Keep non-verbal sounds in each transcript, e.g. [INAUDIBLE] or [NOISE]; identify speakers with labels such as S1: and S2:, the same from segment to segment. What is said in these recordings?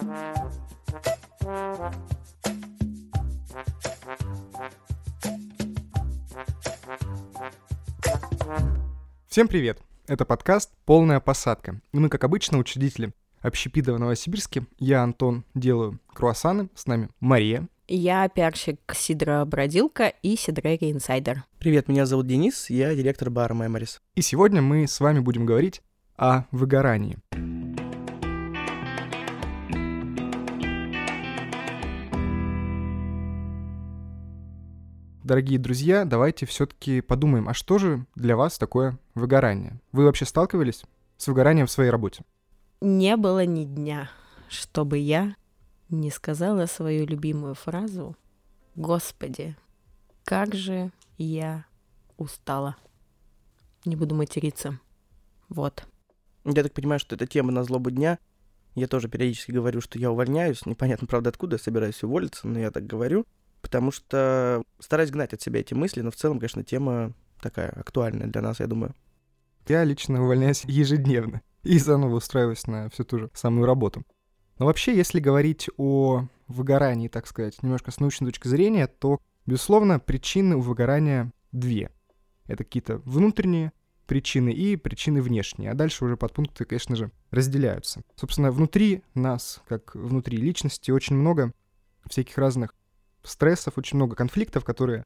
S1: Всем привет! Это подкаст «Полная посадка». И мы, как обычно, учредители общепита в Новосибирске. Я, Антон, делаю круассаны. С нами Мария.
S2: Я пиарщик Сидра Бродилка и Сидрери Инсайдер.
S3: Привет, меня зовут Денис, я директор бара Меморис.
S1: И сегодня мы с вами будем говорить о выгорании. Дорогие друзья, давайте все-таки подумаем, а что же для вас такое выгорание? Вы вообще сталкивались с выгоранием в своей работе?
S2: Не было ни дня, чтобы я не сказала свою любимую фразу «Господи, как же я устала». Не буду материться. Вот.
S3: Я так понимаю, что эта тема на злобу дня. Я тоже периодически говорю, что я увольняюсь. Непонятно, правда, откуда я собираюсь уволиться, но я так говорю потому что стараюсь гнать от себя эти мысли, но в целом, конечно, тема такая актуальная для нас, я думаю.
S1: Я лично увольняюсь ежедневно и заново устраиваюсь на всю ту же самую работу. Но вообще, если говорить о выгорании, так сказать, немножко с научной точки зрения, то, безусловно, причины у выгорания две. Это какие-то внутренние причины и причины внешние. А дальше уже подпункты, конечно же, разделяются. Собственно, внутри нас, как внутри личности, очень много всяких разных стрессов, очень много конфликтов, которые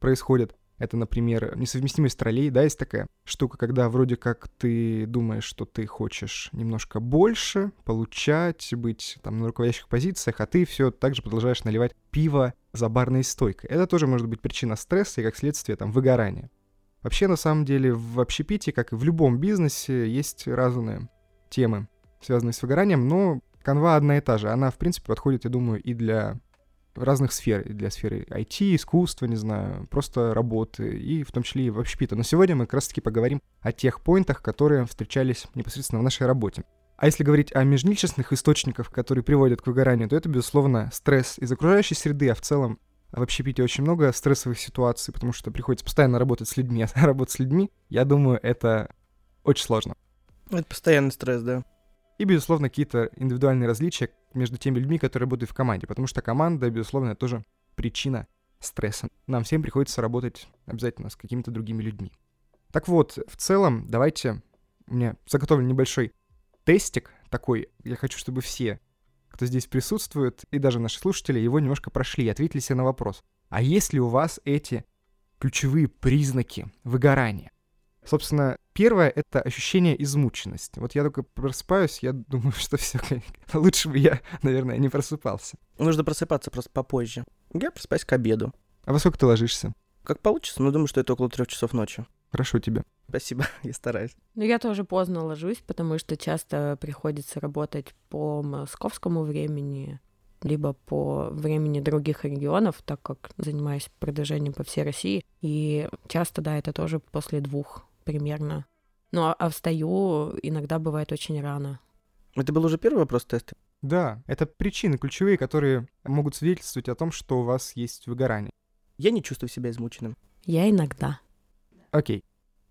S1: происходят. Это, например, несовместимость ролей, да, есть такая штука, когда вроде как ты думаешь, что ты хочешь немножко больше получать, быть там на руководящих позициях, а ты все так же продолжаешь наливать пиво за барной стойкой. Это тоже может быть причина стресса и, как следствие, там, выгорания. Вообще, на самом деле, в общепите, как и в любом бизнесе, есть разные темы, связанные с выгоранием, но канва одна и та же. Она, в принципе, подходит, я думаю, и для разных сфер, для сферы IT, искусства, не знаю, просто работы, и в том числе и в общепита. Но сегодня мы как раз-таки поговорим о тех поинтах, которые встречались непосредственно в нашей работе. А если говорить о межличностных источниках, которые приводят к выгоранию, то это, безусловно, стресс из окружающей среды, а в целом в общепите очень много стрессовых ситуаций, потому что приходится постоянно работать с людьми, [LAUGHS] а работать с людьми, я думаю, это очень сложно.
S3: Это постоянный стресс, да.
S1: И, безусловно, какие-то индивидуальные различия между теми людьми, которые работают в команде, потому что команда, безусловно, это тоже причина стресса. Нам всем приходится работать обязательно с какими-то другими людьми. Так вот, в целом, давайте... У меня заготовлен небольшой тестик такой. Я хочу, чтобы все, кто здесь присутствует, и даже наши слушатели, его немножко прошли и ответили себе на вопрос. А есть ли у вас эти ключевые признаки выгорания? Собственно, первое — это ощущение измученности. Вот я только просыпаюсь, я думаю, [LAUGHS] что все, лучше бы я, наверное, не просыпался.
S3: Нужно просыпаться просто попозже. Я просыпаюсь к обеду.
S1: А во сколько ты ложишься?
S3: Как получится, но думаю, что это около трех часов ночи.
S1: Хорошо тебе.
S3: Спасибо, [LAUGHS] я стараюсь.
S2: Ну, я тоже поздно ложусь, потому что часто приходится работать по московскому времени, либо по времени других регионов, так как занимаюсь продвижением по всей России. И часто, да, это тоже после двух примерно. Ну, а, а встаю иногда бывает очень рано.
S3: Это был уже первый вопрос теста?
S1: Да, это причины ключевые, которые могут свидетельствовать о том, что у вас есть выгорание.
S3: Я не чувствую себя измученным.
S2: Я иногда.
S1: Окей.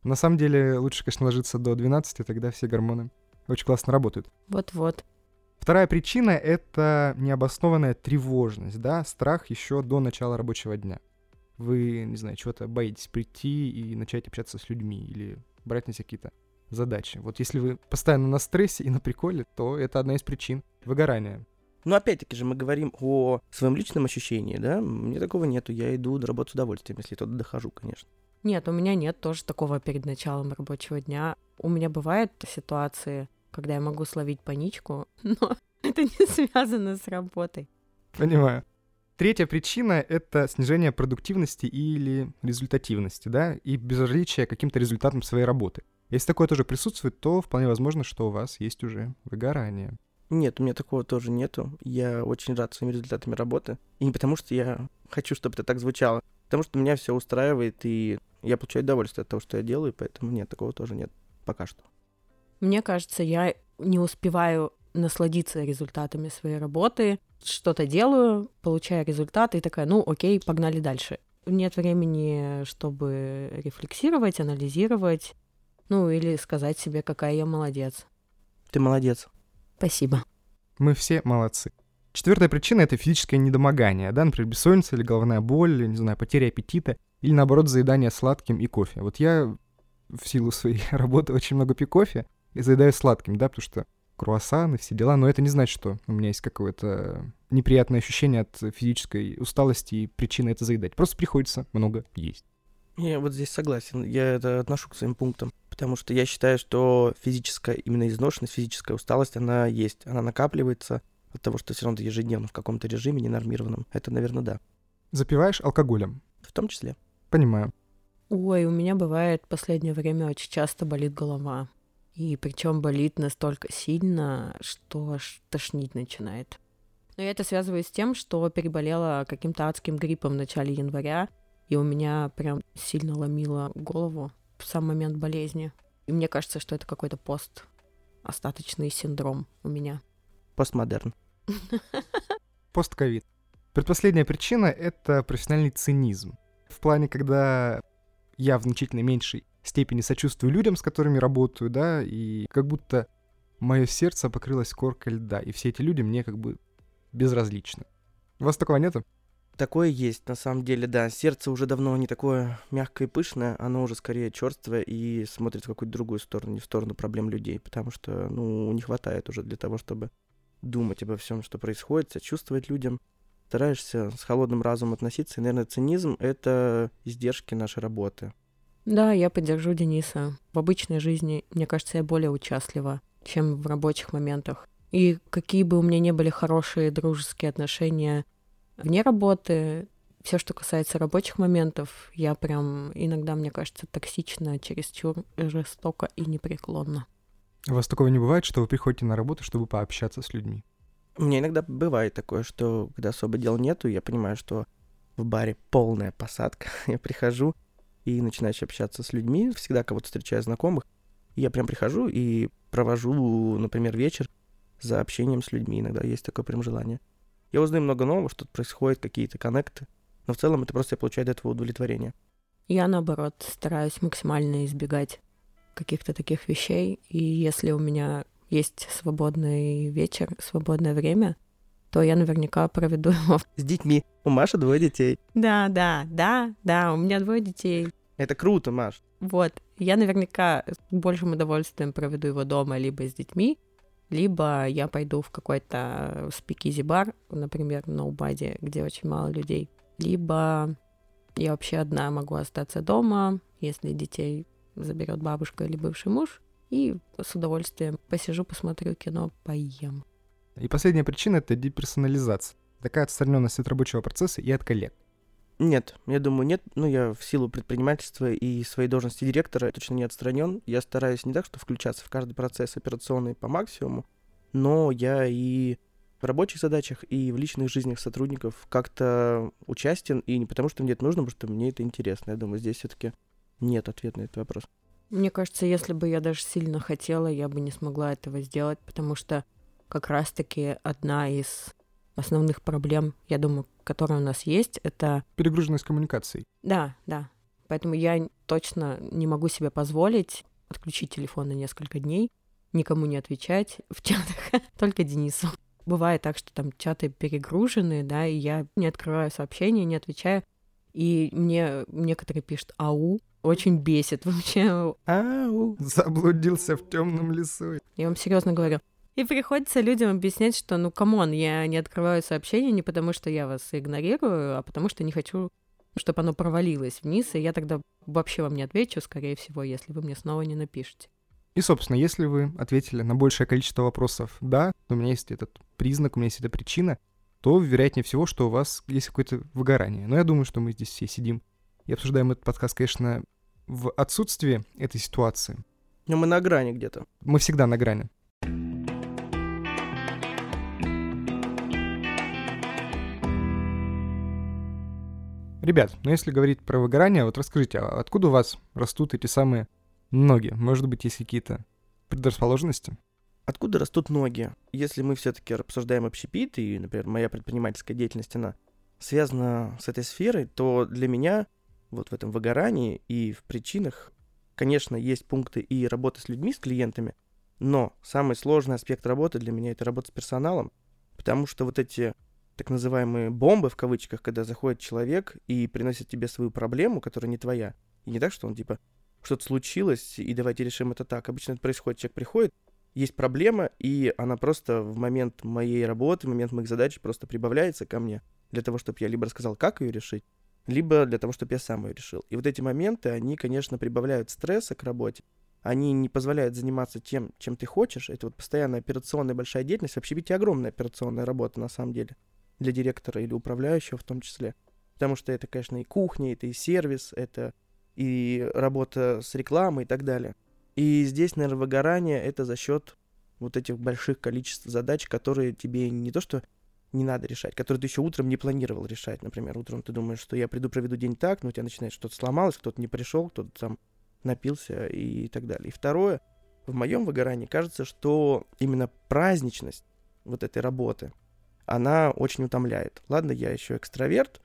S1: На самом деле лучше, конечно, ложиться до 12, тогда все гормоны очень классно работают.
S2: Вот-вот.
S1: Вторая причина — это необоснованная тревожность, да, страх еще до начала рабочего дня вы, не знаю, чего-то боитесь прийти и начать общаться с людьми или брать на себя какие-то задачи. Вот если вы постоянно на стрессе и на приколе, то это одна из причин выгорания.
S3: Но опять-таки же мы говорим о своем личном ощущении, да? Мне такого нету, я иду на работу с удовольствием, если туда дохожу, конечно.
S2: Нет, у меня нет тоже такого перед началом рабочего дня. У меня бывают ситуации, когда я могу словить паничку, [LAUGHS] но это не связано с работой.
S1: Понимаю. Третья причина — это снижение продуктивности или результативности, да, и безразличие к каким-то результатам своей работы. Если такое тоже присутствует, то вполне возможно, что у вас есть уже выгорание.
S3: Нет, у меня такого тоже нету. Я очень рад своими результатами работы. И не потому, что я хочу, чтобы это так звучало, а потому что меня все устраивает, и я получаю удовольствие от того, что я делаю, поэтому нет, такого тоже нет пока что.
S2: Мне кажется, я не успеваю насладиться результатами своей работы, что-то делаю, получаю результаты и такая, ну окей, погнали дальше. Нет времени, чтобы рефлексировать, анализировать, ну или сказать себе, какая я молодец.
S3: Ты молодец.
S2: Спасибо.
S1: Мы все молодцы. Четвертая причина — это физическое недомогание, да, например, бессонница или головная боль, или, не знаю, потеря аппетита, или, наоборот, заедание сладким и кофе. Вот я в силу своей [LAUGHS] работы очень много пью кофе и заедаю сладким, да, потому что круассаны, все дела, но это не значит, что у меня есть какое-то неприятное ощущение от физической усталости и причины это заедать. Просто приходится много есть.
S3: Я вот здесь согласен, я это отношу к своим пунктам, потому что я считаю, что физическая, именно изношенность, физическая усталость, она есть, она накапливается от того, что все равно ты ежедневно в каком-то режиме ненормированном. Это, наверное, да.
S1: Запиваешь алкоголем?
S3: В том числе.
S1: Понимаю.
S2: Ой, у меня бывает в последнее время очень часто болит голова. И причем болит настолько сильно, что аж тошнить начинает. Но я это связываю с тем, что переболела каким-то адским гриппом в начале января, и у меня прям сильно ломило голову в сам момент болезни. И мне кажется, что это какой-то пост остаточный синдром у меня.
S3: Постмодерн. [LAUGHS]
S1: Постковид. Предпоследняя причина — это профессиональный цинизм. В плане, когда я в значительно меньшей степени сочувствую людям, с которыми работаю, да, и как будто мое сердце покрылось коркой льда, и все эти люди мне как бы безразличны. У вас такого нету?
S3: Такое есть, на самом деле, да. Сердце уже давно не такое мягкое и пышное, оно уже скорее черствое и смотрит в какую-то другую сторону, не в сторону проблем людей, потому что, ну, не хватает уже для того, чтобы думать обо всем, что происходит, сочувствовать людям. Стараешься с холодным разумом относиться, и, наверное, цинизм — это издержки нашей работы.
S2: Да, я поддержу Дениса. В обычной жизни, мне кажется, я более участлива, чем в рабочих моментах. И какие бы у меня не были хорошие дружеские отношения вне работы, все, что касается рабочих моментов, я прям иногда, мне кажется, токсично, чересчур жестоко и непреклонно.
S1: У вас такого не бывает, что вы приходите на работу, чтобы пообщаться с людьми?
S3: Меня иногда бывает такое, что когда особо дел нету, я понимаю, что в баре полная посадка. [LAUGHS] я прихожу и начинаю общаться с людьми, всегда кого-то встречаю знакомых. Я прям прихожу и провожу, например, вечер за общением с людьми. Иногда есть такое прям желание. Я узнаю много нового, что-то происходит, какие-то коннекты. Но в целом это просто я получаю от этого удовлетворение.
S2: Я, наоборот, стараюсь максимально избегать каких-то таких вещей. И если у меня есть свободный вечер, свободное время, то я наверняка проведу [LAUGHS] его.
S3: С детьми. У Маши двое детей.
S2: Да, да, да, да, у меня двое детей.
S3: Это круто, Маш.
S2: Вот. Я наверняка с большим удовольствием проведу его дома либо с детьми, либо я пойду в какой-то спикизи-бар, например, на Убаде, где очень мало людей, либо я вообще одна могу остаться дома, если детей заберет бабушка или бывший муж, и с удовольствием посижу, посмотрю кино, поем.
S1: И последняя причина — это деперсонализация. Такая отстраненность от рабочего процесса и от коллег.
S3: Нет, я думаю, нет. Ну, я в силу предпринимательства и своей должности директора точно не отстранен. Я стараюсь не так, что включаться в каждый процесс операционный по максимуму, но я и в рабочих задачах, и в личных жизнях сотрудников как-то участен, и не потому, что мне это нужно, потому что мне это интересно. Я думаю, здесь все-таки нет ответа на этот вопрос.
S2: Мне кажется, если бы я даже сильно хотела, я бы не смогла этого сделать, потому что как раз-таки одна из основных проблем, я думаю, которые у нас есть, это...
S1: Перегруженность коммуникацией.
S2: Да, да. Поэтому я точно не могу себе позволить отключить телефон на несколько дней, никому не отвечать в чатах, [LAUGHS] только Денису. Бывает так, что там чаты перегружены, да, и я не открываю сообщения, не отвечаю. И мне некоторые пишут «ау», очень бесит вообще.
S3: Ау.
S1: Заблудился в темном лесу.
S2: Я вам серьезно говорю. И приходится людям объяснять, что, ну, come on, я не открываю сообщения не потому, что я вас игнорирую, а потому что не хочу, чтобы оно провалилось вниз, и я тогда вообще вам не отвечу, скорее всего, если вы мне снова не напишете.
S1: И, собственно, если вы ответили на большее количество вопросов «да», у меня есть этот признак, у меня есть эта причина, то вероятнее всего, что у вас есть какое-то выгорание. Но я думаю, что мы здесь все сидим и обсуждаем этот подкаст, конечно, в отсутствии этой ситуации.
S3: Но мы на грани где-то.
S1: Мы всегда на грани. Ребят, ну если говорить про выгорание, вот расскажите, а откуда у вас растут эти самые ноги? Может быть, есть какие-то предрасположенности?
S3: Откуда растут ноги? Если мы все-таки обсуждаем общепит, и, например, моя предпринимательская деятельность, она связана с этой сферой, то для меня вот в этом выгорании и в причинах, конечно, есть пункты и работы с людьми, с клиентами, Но самый сложный аспект работы для меня — это работа с персоналом, потому что вот эти так называемые бомбы, в кавычках, когда заходит человек и приносит тебе свою проблему, которая не твоя, и не так, что он типа что-то случилось, и давайте решим это так. Обычно это происходит, человек приходит, есть проблема, и она просто в момент моей работы, в момент моих задач просто прибавляется ко мне для того, чтобы я либо рассказал, как ее решить, либо для того, чтобы я сам ее решил. И вот эти моменты, они, конечно, прибавляют стресса к работе, они не позволяют заниматься тем, чем ты хочешь. Это вот постоянная операционная большая деятельность. Вообще ведь огромная операционная работа на самом деле для директора или управляющего в том числе. Потому что это, конечно, и кухня, это и сервис, это и работа с рекламой и так далее. И здесь, наверное, выгорание — это за счет вот этих больших количеств задач, которые тебе не то что не надо решать, которые ты еще утром не планировал решать. Например, утром ты думаешь, что я приду, проведу день так, но у тебя начинает что-то сломалось, кто-то не пришел, кто-то там напился и так далее. И второе, в моем выгорании кажется, что именно праздничность вот этой работы, она очень утомляет. Ладно, я еще экстраверт,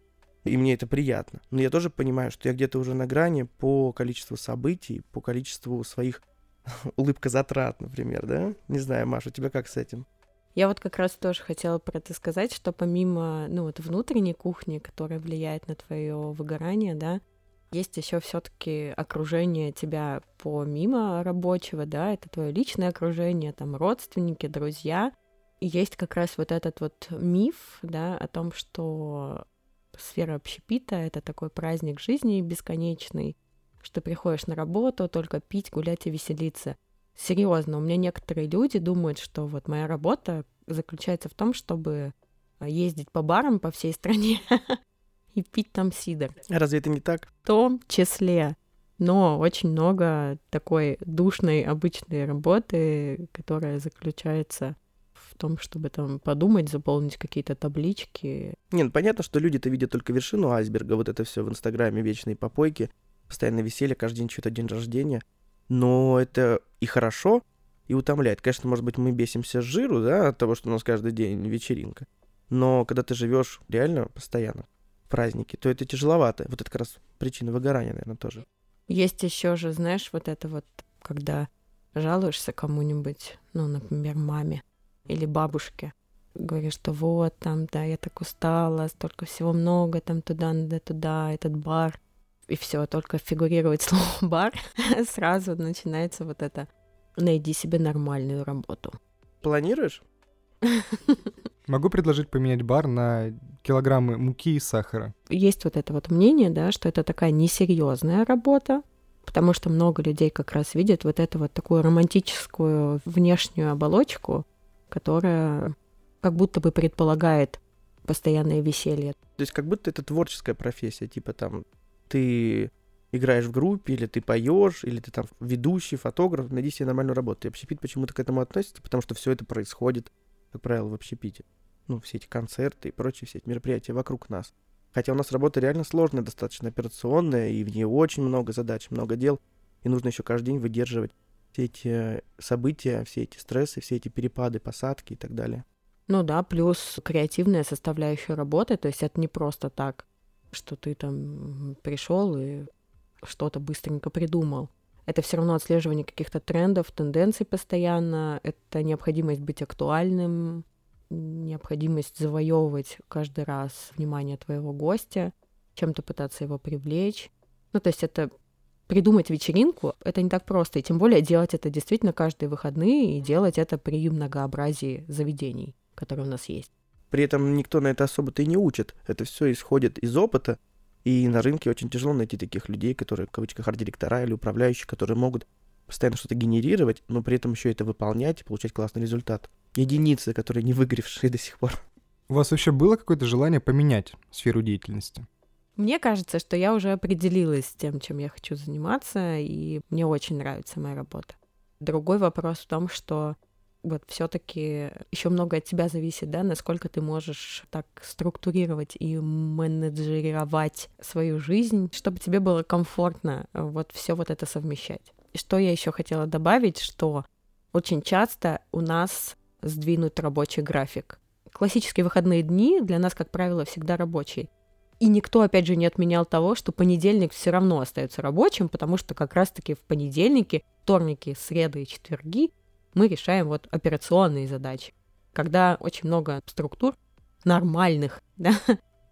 S3: и мне это приятно. Но я тоже понимаю, что я где-то уже на грани по количеству событий, по количеству своих [LAUGHS] улыбка затрат, например, да? Не знаю, Маша, у тебя как с этим?
S2: Я вот как раз тоже хотела про это сказать, что помимо, ну, вот внутренней кухни, которая влияет на твое выгорание, да, есть еще все-таки окружение тебя помимо рабочего, да, это твое личное окружение, там родственники, друзья. И есть как раз вот этот вот миф, да, о том, что сфера общепита — это такой праздник жизни бесконечный, что приходишь на работу только пить, гулять и веселиться. Серьезно, у меня некоторые люди думают, что вот моя работа заключается в том, чтобы ездить по барам по всей стране [LAUGHS] и пить там сидр.
S3: Разве это не так?
S2: В том числе. Но очень много такой душной обычной работы, которая заключается том, чтобы там подумать, заполнить какие-то таблички.
S3: Не, ну понятно, что люди-то видят только вершину айсберга, вот это все в Инстаграме, вечные попойки, постоянно веселье, каждый день что-то день рождения. Но это и хорошо, и утомляет. Конечно, может быть, мы бесимся с жиру, да, от того, что у нас каждый день вечеринка. Но когда ты живешь реально постоянно в празднике, то это тяжеловато. Вот это как раз причина выгорания, наверное, тоже.
S2: Есть еще же, знаешь, вот это вот, когда жалуешься кому-нибудь, ну, например, маме, или бабушке. Говорю, что вот там, да, я так устала, столько всего много, там туда, надо туда, этот бар. И все, только фигурирует [LAUGHS] слово бар, [LAUGHS] сразу начинается вот это найди себе нормальную работу.
S3: Планируешь? [LAUGHS]
S1: Могу предложить поменять бар на килограммы муки и сахара.
S2: Есть вот это вот мнение, да, что это такая несерьезная работа, потому что много людей как раз видят вот эту вот такую романтическую внешнюю оболочку, которая как будто бы предполагает постоянное веселье.
S3: То есть как будто это творческая профессия, типа там ты играешь в группе, или ты поешь, или ты там ведущий, фотограф, найди себе нормальную работу. И общепит почему-то к этому относится, потому что все это происходит, как правило, в общепите. Ну, все эти концерты и прочие все эти мероприятия вокруг нас. Хотя у нас работа реально сложная, достаточно операционная, и в ней очень много задач, много дел, и нужно еще каждый день выдерживать все эти события, все эти стрессы, все эти перепады, посадки и так далее.
S2: Ну да, плюс креативная составляющая работы, то есть это не просто так, что ты там пришел и что-то быстренько придумал. Это все равно отслеживание каких-то трендов, тенденций постоянно, это необходимость быть актуальным, необходимость завоевывать каждый раз внимание твоего гостя, чем-то пытаться его привлечь. Ну, то есть это придумать вечеринку — это не так просто, и тем более делать это действительно каждые выходные и делать это при многообразии заведений, которые у нас есть.
S3: При этом никто на это особо-то и не учит. Это все исходит из опыта, и на рынке очень тяжело найти таких людей, которые, в кавычках, арт-директора или управляющие, которые могут постоянно что-то генерировать, но при этом еще это выполнять и получать классный результат. Единицы, которые не выгоревшие до сих пор.
S1: У вас вообще было какое-то желание поменять сферу деятельности?
S2: Мне кажется, что я уже определилась с тем, чем я хочу заниматься, и мне очень нравится моя работа. Другой вопрос в том, что вот все-таки еще много от тебя зависит, да, насколько ты можешь так структурировать и менеджерировать свою жизнь, чтобы тебе было комфортно вот все вот это совмещать. И что я еще хотела добавить, что очень часто у нас сдвинут рабочий график. Классические выходные дни для нас, как правило, всегда рабочие. И никто, опять же, не отменял того, что понедельник все равно остается рабочим, потому что как раз-таки в понедельнике, вторники, среды и четверги мы решаем вот операционные задачи. Когда очень много структур нормальных, [LAUGHS] да,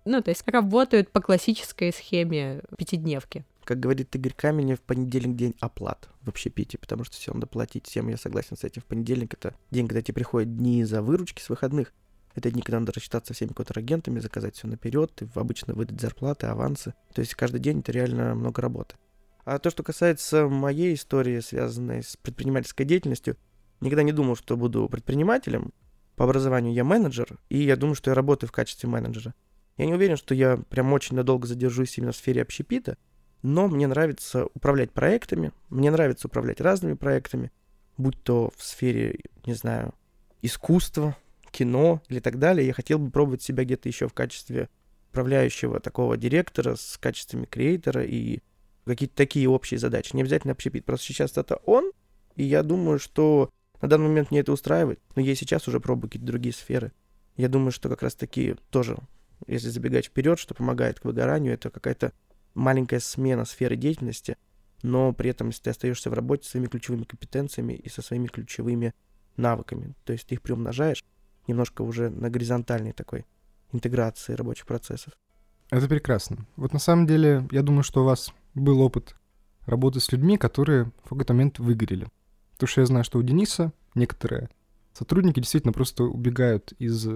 S2: ну, то есть работают по классической схеме пятидневки.
S3: Как говорит Игорь Каменев, понедельник день оплат в общепите, потому что все надо платить всем, я согласен с этим. В понедельник это день, когда тебе приходят дни за выручки с выходных. Это дни, когда надо рассчитаться всеми контрагентами, заказать все наперед, и обычно выдать зарплаты, авансы. То есть каждый день это реально много работы. А то, что касается моей истории, связанной с предпринимательской деятельностью, никогда не думал, что буду предпринимателем. По образованию я менеджер, и я думаю, что я работаю в качестве менеджера. Я не уверен, что я прям очень надолго задержусь именно в сфере общепита, но мне нравится управлять проектами, мне нравится управлять разными проектами, будь то в сфере, не знаю, искусства, кино или так далее. Я хотел бы пробовать себя где-то еще в качестве управляющего такого директора с качествами креатора и какие-то такие общие задачи. Не обязательно общепит. Просто сейчас это он, и я думаю, что на данный момент мне это устраивает, но я сейчас уже пробую какие-то другие сферы. Я думаю, что как раз таки тоже, если забегать вперед, что помогает к выгоранию, это какая-то маленькая смена сферы деятельности, но при этом, если ты остаешься в работе своими ключевыми компетенциями и со своими ключевыми навыками, то есть ты их приумножаешь немножко уже на горизонтальной такой интеграции рабочих процессов.
S1: Это прекрасно. Вот на самом деле, я думаю, что у вас был опыт работы с людьми, которые в какой-то момент выгорели. Потому что я знаю, что у Дениса некоторые сотрудники действительно просто убегают из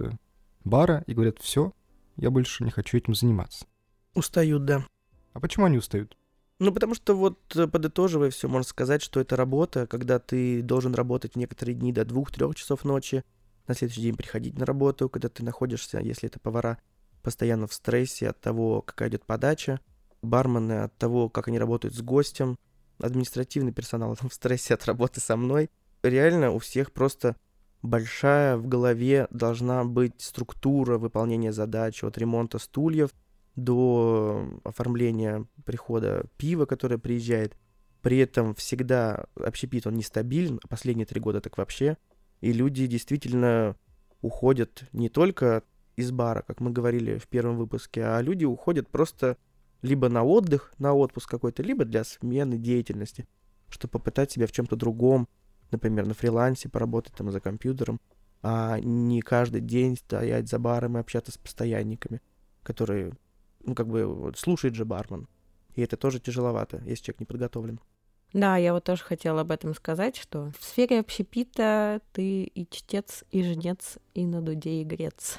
S1: бара и говорят, все, я больше не хочу этим заниматься.
S3: Устают, да.
S1: А почему они устают?
S3: Ну, потому что вот, э, подытоживая все, можно сказать, что это работа, когда ты должен работать некоторые дни до двух-трех часов ночи, на следующий день приходить на работу, когда ты находишься, если это повара, постоянно в стрессе от того, какая идет подача, бармены от того, как они работают с гостем, административный персонал [LAUGHS] в стрессе от работы со мной. Реально у всех просто большая в голове должна быть структура выполнения задач от ремонта стульев до оформления прихода пива, которое приезжает. При этом всегда общепит, он нестабилен, а последние три года так вообще. И люди действительно уходят не только из бара, как мы говорили в первом выпуске, а люди уходят просто либо на отдых, на отпуск какой-то, либо для смены деятельности, чтобы попытать себя в чем-то другом, например, на фрилансе поработать там за компьютером, а не каждый день стоять за баром и общаться с постоянниками, которые ну, как бы, слушает же бармен. И это тоже тяжеловато, если человек не подготовлен.
S2: Да, я вот тоже хотела об этом сказать, что в сфере общепита ты и чтец, и жнец, и на дуде и грец.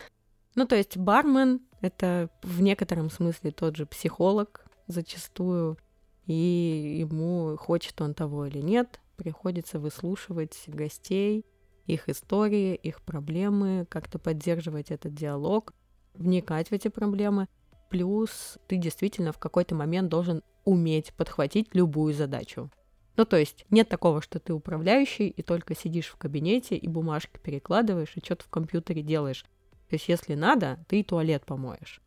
S2: Ну, то есть бармен — это в некотором смысле тот же психолог зачастую, и ему, хочет он того или нет, приходится выслушивать гостей, их истории, их проблемы, как-то поддерживать этот диалог, вникать в эти проблемы — Плюс ты действительно в какой-то момент должен уметь подхватить любую задачу. Ну, то есть нет такого, что ты управляющий и только сидишь в кабинете и бумажки перекладываешь и что-то в компьютере делаешь. То есть если надо, ты и туалет помоешь.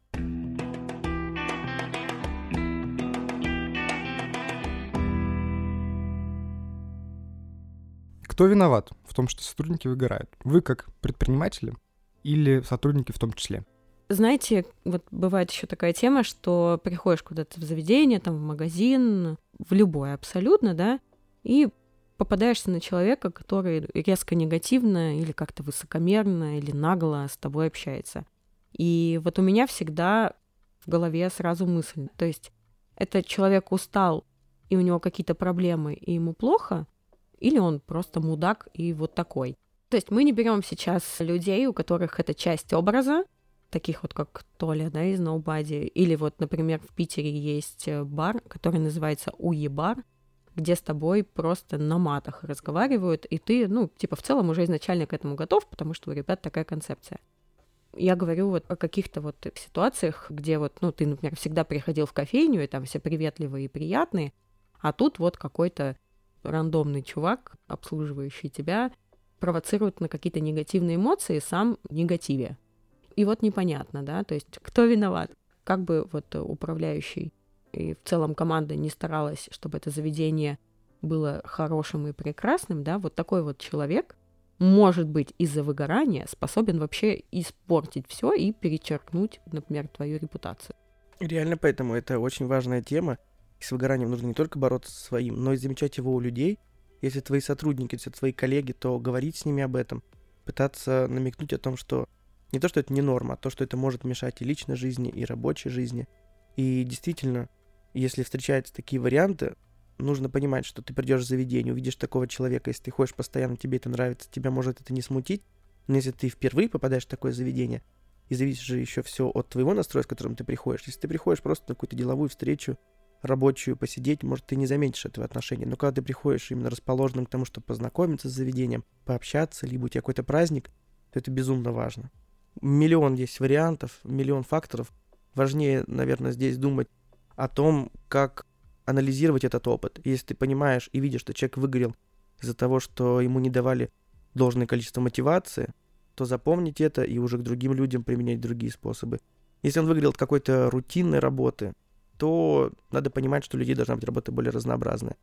S1: Кто виноват в том, что сотрудники выгорают? Вы как предприниматели или сотрудники в том числе?
S2: Знаете, вот бывает еще такая тема, что приходишь куда-то в заведение, там в магазин, в любое абсолютно, да, и попадаешься на человека, который резко негативно или как-то высокомерно или нагло с тобой общается. И вот у меня всегда в голове сразу мысль, то есть этот человек устал, и у него какие-то проблемы, и ему плохо, или он просто мудак и вот такой. То есть мы не берем сейчас людей, у которых это часть образа, таких вот как Толя, да, из Nobody. Или вот, например, в Питере есть э, бар, который называется Уебар, где с тобой просто на матах разговаривают, и ты, ну, типа, в целом уже изначально к этому готов, потому что у ребят такая концепция. Я говорю вот о каких-то вот ситуациях, где вот, ну, ты, например, всегда приходил в кофейню, и там все приветливые и приятные, а тут вот какой-то рандомный чувак, обслуживающий тебя, провоцирует на какие-то негативные эмоции, сам негативе. И вот непонятно, да, то есть кто виноват? Как бы вот управляющий и в целом команда не старалась, чтобы это заведение было хорошим и прекрасным, да, вот такой вот человек может быть из-за выгорания способен вообще испортить все и перечеркнуть, например, твою репутацию.
S3: Реально, поэтому это очень важная тема. И с выгоранием нужно не только бороться со своим, но и замечать его у людей. Если твои сотрудники, если твои коллеги, то говорить с ними об этом, пытаться намекнуть о том, что не то, что это не норма, а то, что это может мешать и личной жизни, и рабочей жизни. И действительно, если встречаются такие варианты, нужно понимать, что ты придешь в заведение, увидишь такого человека, если ты ходишь постоянно, тебе это нравится, тебя может это не смутить, но если ты впервые попадаешь в такое заведение, и зависит же еще все от твоего настроя, с которым ты приходишь. Если ты приходишь просто на какую-то деловую встречу, рабочую, посидеть, может, ты не заметишь этого отношения. Но когда ты приходишь именно расположенным к тому, чтобы познакомиться с заведением, пообщаться, либо у тебя какой-то праздник, то это безумно важно. Миллион есть вариантов, миллион факторов. Важнее, наверное, здесь думать о том, как анализировать этот опыт. Если ты понимаешь и видишь, что человек выгорел из-за того, что ему не давали должное количество мотивации, то запомнить это и уже к другим людям применять другие способы. Если он выгорел от какой-то рутинной работы, то надо понимать, что у людей должна быть работа более разнообразная.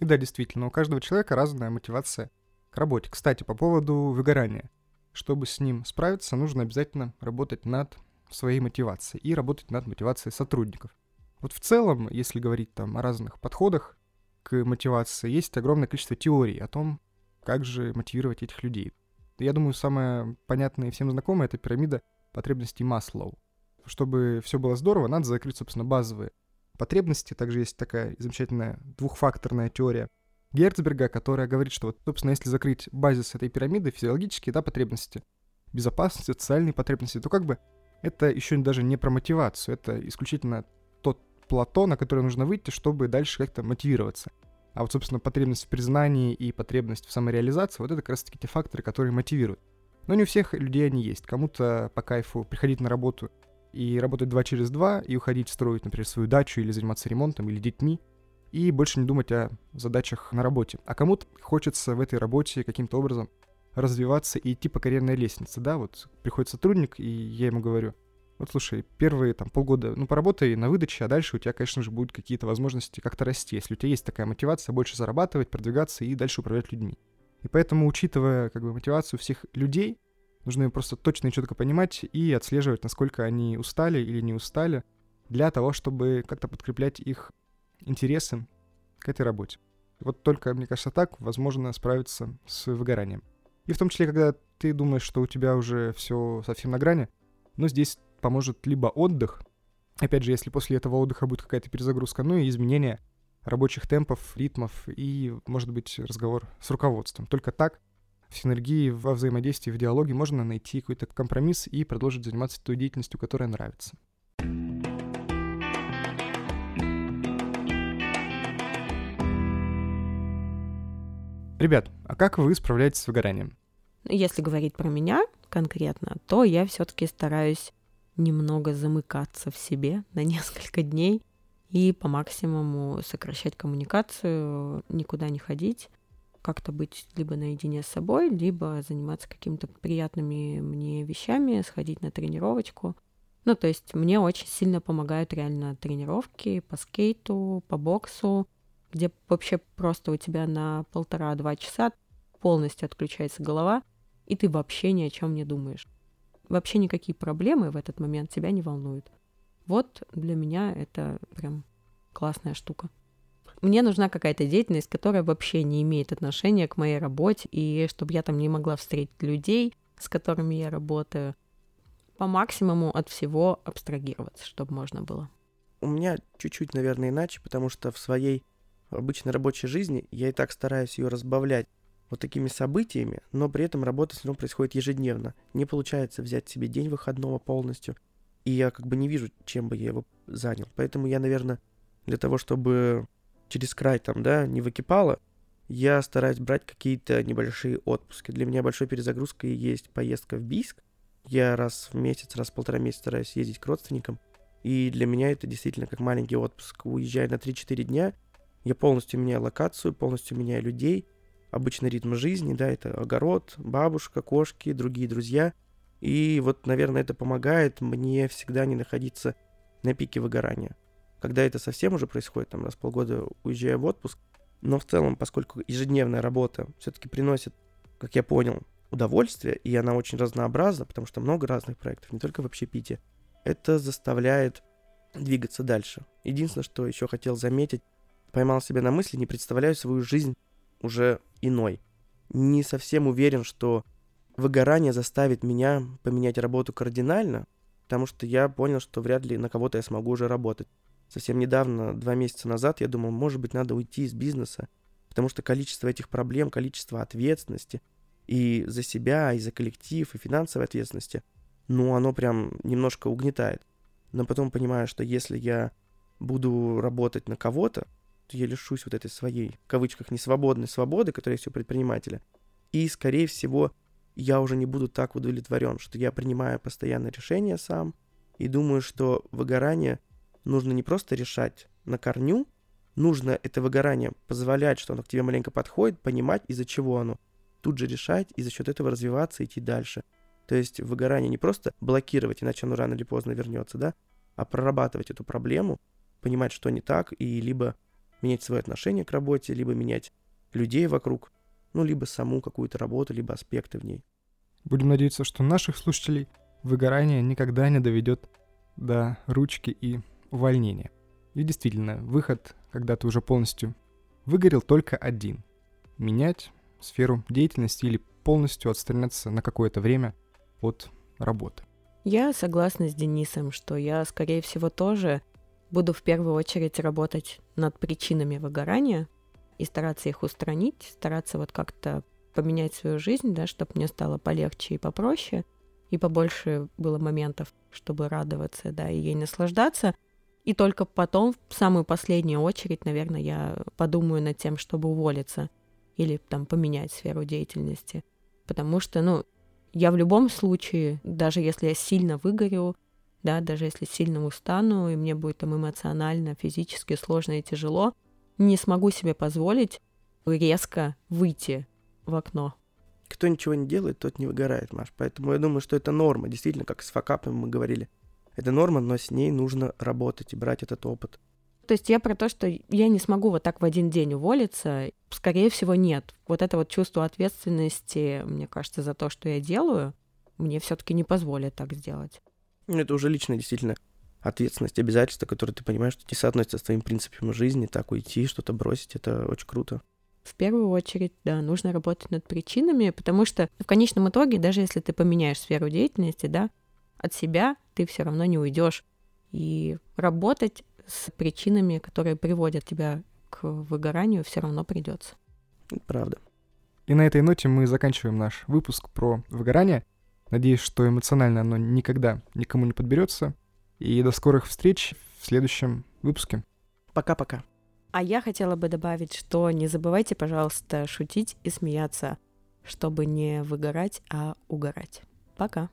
S1: И да, действительно, у каждого человека разная мотивация к работе. Кстати, по поводу выгорания. Чтобы с ним справиться, нужно обязательно работать над своей мотивацией и работать над мотивацией сотрудников. Вот в целом, если говорить там о разных подходах к мотивации, есть огромное количество теорий о том, как же мотивировать этих людей. Я думаю, самая понятная и всем знакомая — это пирамида потребностей Маслоу. Чтобы все было здорово, надо закрыть, собственно, базовые потребности. Также есть такая замечательная двухфакторная теория Герцберга, которая говорит, что вот, собственно, если закрыть базис этой пирамиды, физиологические да, потребности, безопасности, социальные потребности, то как бы это еще даже не про мотивацию, это исключительно тот плато, на которое нужно выйти, чтобы дальше как-то мотивироваться. А вот, собственно, потребность в признании и потребность в самореализации, вот это как раз-таки те факторы, которые мотивируют. Но не у всех людей они есть. Кому-то по кайфу приходить на работу и работать два через два, и уходить строить, например, свою дачу или заниматься ремонтом или детьми, и больше не думать о задачах на работе. А кому-то хочется в этой работе каким-то образом развиваться и идти по карьерной лестнице, да, вот приходит сотрудник, и я ему говорю, вот слушай, первые там полгода, ну, поработай на выдаче, а дальше у тебя, конечно же, будут какие-то возможности как-то расти, если у тебя есть такая мотивация больше зарабатывать, продвигаться и дальше управлять людьми. И поэтому, учитывая как бы мотивацию всех людей, нужно просто точно и четко понимать и отслеживать, насколько они устали или не устали, для того, чтобы как-то подкреплять их интересы к этой работе. Вот только, мне кажется, так возможно справиться с выгоранием. И в том числе, когда ты думаешь, что у тебя уже все совсем на грани, но здесь поможет либо отдых, опять же, если после этого отдыха будет какая-то перезагрузка, ну и изменение рабочих темпов, ритмов и, может быть, разговор с руководством. Только так в синергии, во взаимодействии, в диалоге можно найти какой-то компромисс и продолжить заниматься той деятельностью, которая нравится. Ребят, а как вы справляетесь с выгоранием?
S2: Если говорить про меня конкретно, то я все-таки стараюсь немного замыкаться в себе на [LAUGHS] несколько дней и по максимуму сокращать коммуникацию, никуда не ходить, как-то быть либо наедине с собой, либо заниматься какими-то приятными мне вещами, сходить на тренировочку. Ну, то есть мне очень сильно помогают реально тренировки по скейту, по боксу, где вообще просто у тебя на полтора-два часа полностью отключается голова, и ты вообще ни о чем не думаешь вообще никакие проблемы в этот момент тебя не волнуют. Вот для меня это прям классная штука. Мне нужна какая-то деятельность, которая вообще не имеет отношения к моей работе, и чтобы я там не могла встретить людей, с которыми я работаю, по максимуму от всего абстрагироваться, чтобы можно было.
S3: У меня чуть-чуть, наверное, иначе, потому что в своей обычной рабочей жизни я и так стараюсь ее разбавлять вот такими событиями, но при этом работа все равно происходит ежедневно. Не получается взять себе день выходного полностью, и я как бы не вижу, чем бы я его занял. Поэтому я, наверное, для того, чтобы через край там, да, не выкипало, я стараюсь брать какие-то небольшие отпуски. Для меня большой перезагрузкой есть поездка в Бийск. Я раз в месяц, раз в полтора месяца стараюсь ездить к родственникам. И для меня это действительно как маленький отпуск. Уезжая на 3-4 дня, я полностью меняю локацию, полностью меняю людей, обычный ритм жизни, да, это огород, бабушка, кошки, другие друзья. И вот, наверное, это помогает мне всегда не находиться на пике выгорания. Когда это совсем уже происходит, там, раз в полгода уезжая в отпуск, но в целом, поскольку ежедневная работа все-таки приносит, как я понял, удовольствие, и она очень разнообразна, потому что много разных проектов, не только в общепите, это заставляет двигаться дальше. Единственное, что еще хотел заметить, поймал себя на мысли, не представляю свою жизнь уже иной. Не совсем уверен, что выгорание заставит меня поменять работу кардинально, потому что я понял, что вряд ли на кого-то я смогу уже работать. Совсем недавно, два месяца назад, я думал, может быть, надо уйти из бизнеса, потому что количество этих проблем, количество ответственности и за себя, и за коллектив, и финансовой ответственности, ну, оно прям немножко угнетает. Но потом понимаю, что если я буду работать на кого-то, то я лишусь вот этой своей, в кавычках, несвободной свободы, которая есть у предпринимателя. И, скорее всего, я уже не буду так удовлетворен, что я принимаю постоянно решения сам и думаю, что выгорание нужно не просто решать на корню, нужно это выгорание позволять, что оно к тебе маленько подходит, понимать, из-за чего оно, тут же решать и за счет этого развиваться, идти дальше. То есть выгорание не просто блокировать, иначе оно рано или поздно вернется, да, а прорабатывать эту проблему, понимать, что не так, и либо менять свое отношение к работе, либо менять людей вокруг, ну, либо саму какую-то работу, либо аспекты в ней.
S1: Будем надеяться, что наших слушателей выгорание никогда не доведет до ручки и увольнения. И действительно, выход, когда ты уже полностью выгорел, только один. Менять сферу деятельности или полностью отстраняться на какое-то время от работы.
S2: Я согласна с Денисом, что я, скорее всего, тоже буду в первую очередь работать над причинами выгорания, и стараться их устранить, стараться вот как-то поменять свою жизнь, да, чтобы мне стало полегче и попроще, и побольше было моментов, чтобы радоваться, да, и ей наслаждаться. И только потом, в самую последнюю очередь, наверное, я подумаю над тем, чтобы уволиться или там поменять сферу деятельности. Потому что, ну, я в любом случае, даже если я сильно выгорю, да, даже если сильно устану, и мне будет там эмоционально, физически сложно и тяжело, не смогу себе позволить резко выйти в окно.
S3: Кто ничего не делает, тот не выгорает, Маш. Поэтому я думаю, что это норма. Действительно, как с факапами мы говорили. Это норма, но с ней нужно работать и брать этот опыт.
S2: То есть я про то, что я не смогу вот так в один день уволиться, скорее всего, нет. Вот это вот чувство ответственности, мне кажется, за то, что я делаю, мне все-таки не позволит так сделать.
S3: Ну, это уже личная действительно ответственность, обязательства, которые ты понимаешь, что не соотносятся с твоим принципами жизни, так уйти, что-то бросить, это очень круто.
S2: В первую очередь, да, нужно работать над причинами, потому что в конечном итоге, даже если ты поменяешь сферу деятельности, да, от себя ты все равно не уйдешь. И работать с причинами, которые приводят тебя к выгоранию, все равно придется.
S3: Правда.
S1: И на этой ноте мы заканчиваем наш выпуск про выгорание. Надеюсь, что эмоционально оно никогда никому не подберется. И до скорых встреч в следующем выпуске.
S3: Пока-пока.
S2: А я хотела бы добавить, что не забывайте, пожалуйста, шутить и смеяться, чтобы не выгорать, а угорать. Пока.